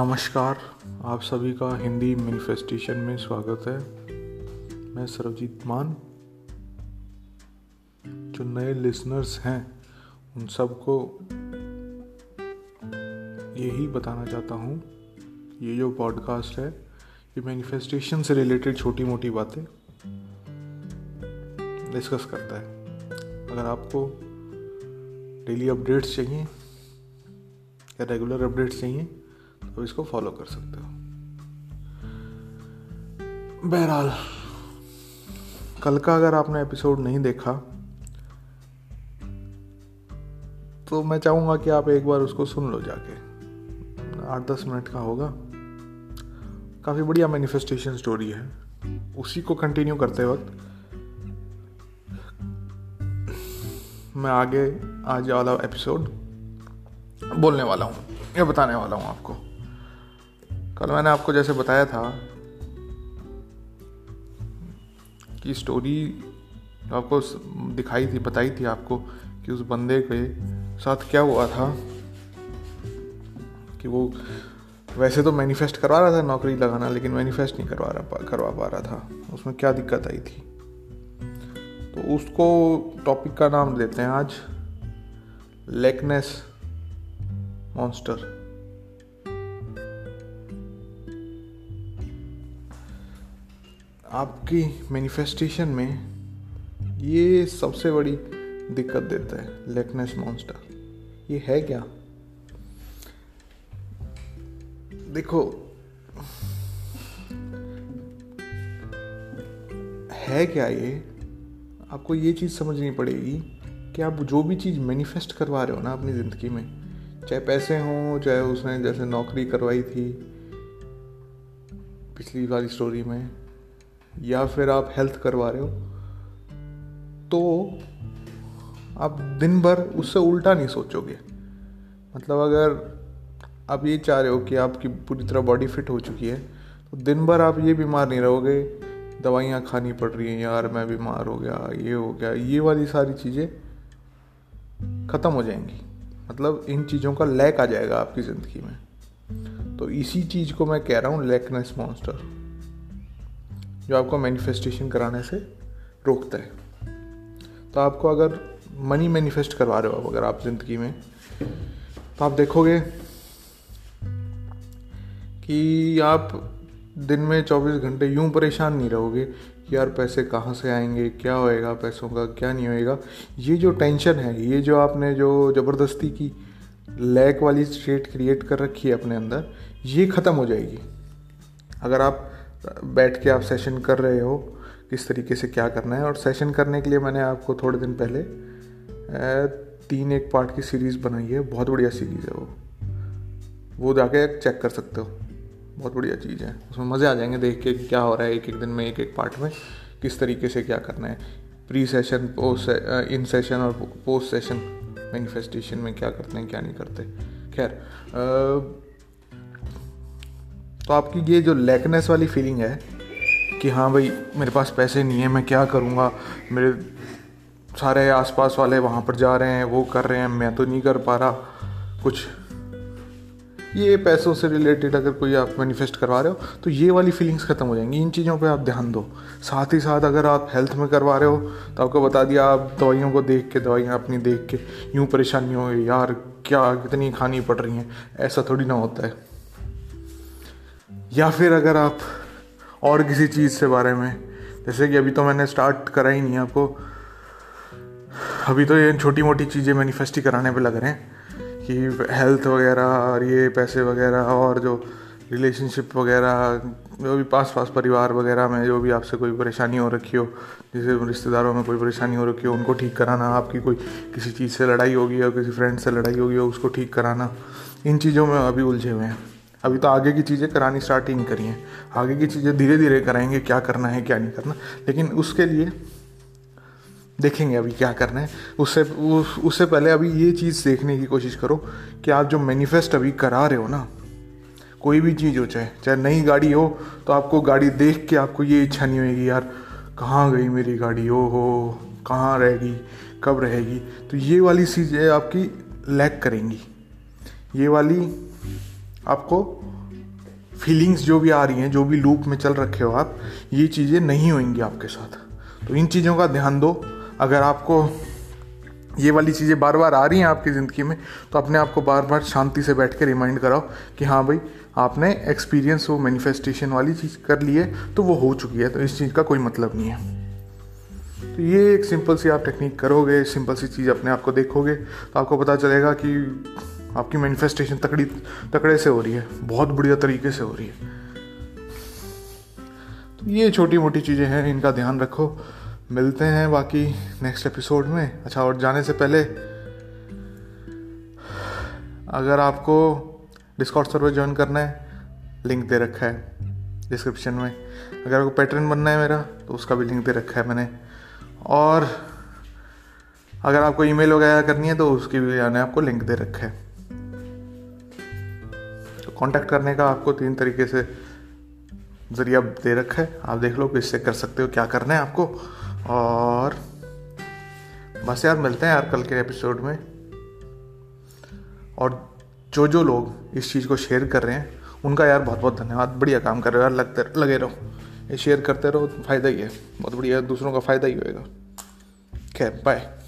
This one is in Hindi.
नमस्कार, आप सभी का हिंदी मैनिफेस्टेशन में स्वागत है। मैं सरवजीत मान। जो नए लिसनर्स हैं, उन सबको यही बताना चाहता हूँ, ये जो पॉडकास्ट है, ये मैनिफेस्टेशन से रिलेटेड छोटी मोटी बातें डिस्कस करता है। अगर आपको डेली अपडेट्स चाहिए, या रेगुलर अपडेट्स चाहिए तो इसको फॉलो कर सकते हो। बहरहाल, कल का अगर आपने एपिसोड नहीं देखा तो मैं चाहूँगा कि आप एक बार उसको सुन लो जाके। आठ दस मिनट का होगा। काफ़ी बढ़िया मैनिफेस्टेशन स्टोरी है। उसी को कंटिन्यू करते वक्त, मैं आगे आज वाला एपिसोड बोलने वाला हूँ, या बताने वाला हूँ आपको। कल मैंने आपको जैसे बताया था कि स्टोरी आपको दिखाई थी, बताई थी आपको कि उस बंदे के साथ क्या हुआ था कि वो वैसे तो मैनिफेस्ट करवा रहा था नौकरी लगाना, लेकिन मैनिफेस्ट नहीं करवा रहा, करवा पा रहा था। उसमें क्या दिक्कत आई थी? तो उसको टॉपिक का नाम देते हैं आज लेकनेस मॉन्स्टर आपकी मैनिफेस्टेशन में ये सबसे बड़ी दिक्कत देता है लेकनेस मॉन्स्टर ये है क्या? देखो, है क्या ये? आपको ये चीज़ समझनी पड़ेगी कि आप जो भी चीज़ मैनिफेस्ट करवा रहे हो ना अपनी ज़िंदगी में, चाहे पैसे हों, चाहे उसने जैसे नौकरी करवाई थी, पिछली वाली स्टोरी में या फिर आप हेल्थ करवा रहे हो तो आप दिन भर उससे उल्टा नहीं सोचोगे। मतलब अगर आप ये चाह रहे हो कि आपकी पूरी तरह बॉडी फिट हो चुकी है तो दिन भर आप ये बीमार नहीं रहोगे, दवाइयाँ खानी पड़ रही हैं, यार मैं बीमार हो गया, ये हो गया, ये वाली सारी चीज़ें ख़त्म हो जाएँगी। मतलब इन चीज़ों का लैक आ जाएगा आपकी ज़िंदगी में। तो इसी चीज़ को मैं कह रहा हूँ, लैकनेस मॉन्स्टर जो आपको मैनिफेस्टेशन कराने से रोकता है। तो आपको अगर मनी मैनिफेस्ट करवा रहे हो अगर आप ज़िंदगी में तो आप देखोगे कि आप दिन में 24 घंटे यूँ परेशान नहीं रहोगे कि यार पैसे कहाँ से आएँगे, क्या होएगा, पैसों का क्या नहीं होएगा। ये जो टेंशन है, ये जो आपने जो ज़बरदस्ती की लैक वाली स्टेट क्रिएट कर रखी है अपने अंदर, ये ख़त्म हो जाएगी। अगर आप बैठ के आप सेशन कर रहे हो, किस तरीके से क्या करना है? और सेशन करने के लिए मैंने आपको थोड़े दिन पहले तीन एक पार्ट की सीरीज़ बनाई है। बहुत बढ़िया सीरीज़ है वो। वो जाके चेक कर सकते हो। बहुत बढ़िया चीज़ है। उसमें मज़े आ जाएँगे देख के क्या हो रहा है एक एक दिन में एक एक पार्ट में, किस तरीके से क्या करना है। Pre session post in session और पोस्ट सेशन मैनिफेस्टेशन में क्या करते हैं, क्या नहीं करते। खैर तो आपकी ये जो लैकनेस वाली फीलिंग है कि हाँ भाई, मेरे पास पैसे नहीं है, मैं क्या करूँगा? मेरे सारे आसपास वाले वहाँ पर जा रहे हैं, वो कर रहे हैं, मैं तो नहीं कर पा रहा। कुछ ये पैसों से रिलेटेड अगर कोई आप मैनिफेस्ट करवा रहे हो तो ये वाली फीलिंग्स ख़त्म हो जाएँगी। इन चीज़ों पे आप ध्यान दो। साथ ही साथ अगर आप हेल्थ में करवा रहे हो तो आपको बता दिया, आप दवाइयों को देख के, दवाइयाँ अपनी देख के, यूँ परेशानी हो यार, क्या कितनी खानी पड़ रही हैं? ऐसा थोड़ी ना होता है। या फिर अगर आप और किसी चीज़ से बारे में, जैसे कि अभी तो मैंने स्टार्ट करा ही नहीं है आपको। अभी तो ये छोटी मोटी चीज़ें मैनिफेस्ट ही कराने पे लग रहे हैं कि हेल्थ वगैरह और ये पैसे वगैरह और जो रिलेशनशिप वगैरह, जो भी पास पास परिवार वगैरह में जो भी आपसे कोई परेशानी हो रखी हो, जैसे रिश्तेदारों में कोई परेशानी हो रखी हो, उनको ठीक कराना, आपकी कोई किसी चीज़ से लड़ाई होगी या किसी फ्रेंड से लड़ाई होगी, उसको ठीक कराना, इन चीज़ों में अभी उलझे हुए हैं। अभी तो आगे की चीज़ें करानी स्टार्ट नहीं करी हैं। आगे की चीज़ें धीरे धीरे कराएँगे, क्या करना है, क्या नहीं करना। लेकिन उसके लिए देखेंगे अभी क्या करना है। उससे उससे पहले अभी ये चीज़ देखने की कोशिश करो कि आप जो मैनिफेस्ट अभी करा रहे हो ना, कोई भी चीज़ हो, चाहे चाहे नई गाड़ी हो तो आपको गाड़ी देख के आपको ये इच्छा नहीं होगी यार, कहाँ गई मेरी गाड़ी? ओ हो कहाँ रहेगी? कब रहेगी? तो ये वाली चीज़ें आपकी लैक करेंगी। ये वाली आपको फीलिंग्स जो भी आ रही हैं, जो भी लूप में चल रखे हो आप, ये चीज़ें नहीं होंगी आपके साथ। तो इन चीज़ों का ध्यान दो। अगर आपको ये वाली चीज़ें बार बार आ रही हैं आपकी ज़िंदगी में तो अपने आप को बार बार शांति से बैठ के रिमाइंड कराओ कि हाँ भाई, आपने एक्सपीरियंस वो मैनिफेस्टेशन वाली चीज़ कर ली है तो वो हो चुकी है तो इस चीज़ का कोई मतलब नहीं है। तो ये एक सिंपल सी आप टेक्निक करोगे सिंपल सी चीज़ अपने आप को देखोगे तो आपको पता चलेगा कि आपकी मैनिफेस्टेशन तकड़ी, तकड़े से हो रही है, बहुत बढ़िया तरीके से हो रही है। तो ये छोटी मोटी चीज़ें हैं, इनका ध्यान रखो। मिलते हैं बाकी नेक्स्ट एपिसोड में। अच्छा और जाने से पहले, अगर आपको डिस्कॉर्ड सर्वर ज्वाइन करना है लिंक दे रखा है डिस्क्रिप्शन में। अगर आपको पैटर्न बनना है मेरा तो उसका भी लिंक दे रखा है मैंने। और अगर आपको ईमेल वगैरह करनी है तो उसकी भी मैंने आपको लिंक दे रखा है। कांटेक्ट करने का आपको तीन तरीके से ज़रिया दे रखा है। आप देख लो किससे कर सकते हो, क्या करना है आपको। और बस यार, मिलते हैं यार कल के एपिसोड में। और जो जो लोग इस चीज़ को शेयर कर रहे हैं, उनका यार बहुत बहुत धन्यवाद। बढ़िया काम कर रहे हो यार, लगते, लगे रहो। ये शेयर करते रहो, फ़ायदा ही है। बहुत बढ़िया, दूसरों का फ़ायदा ही होएगा। खैर बाय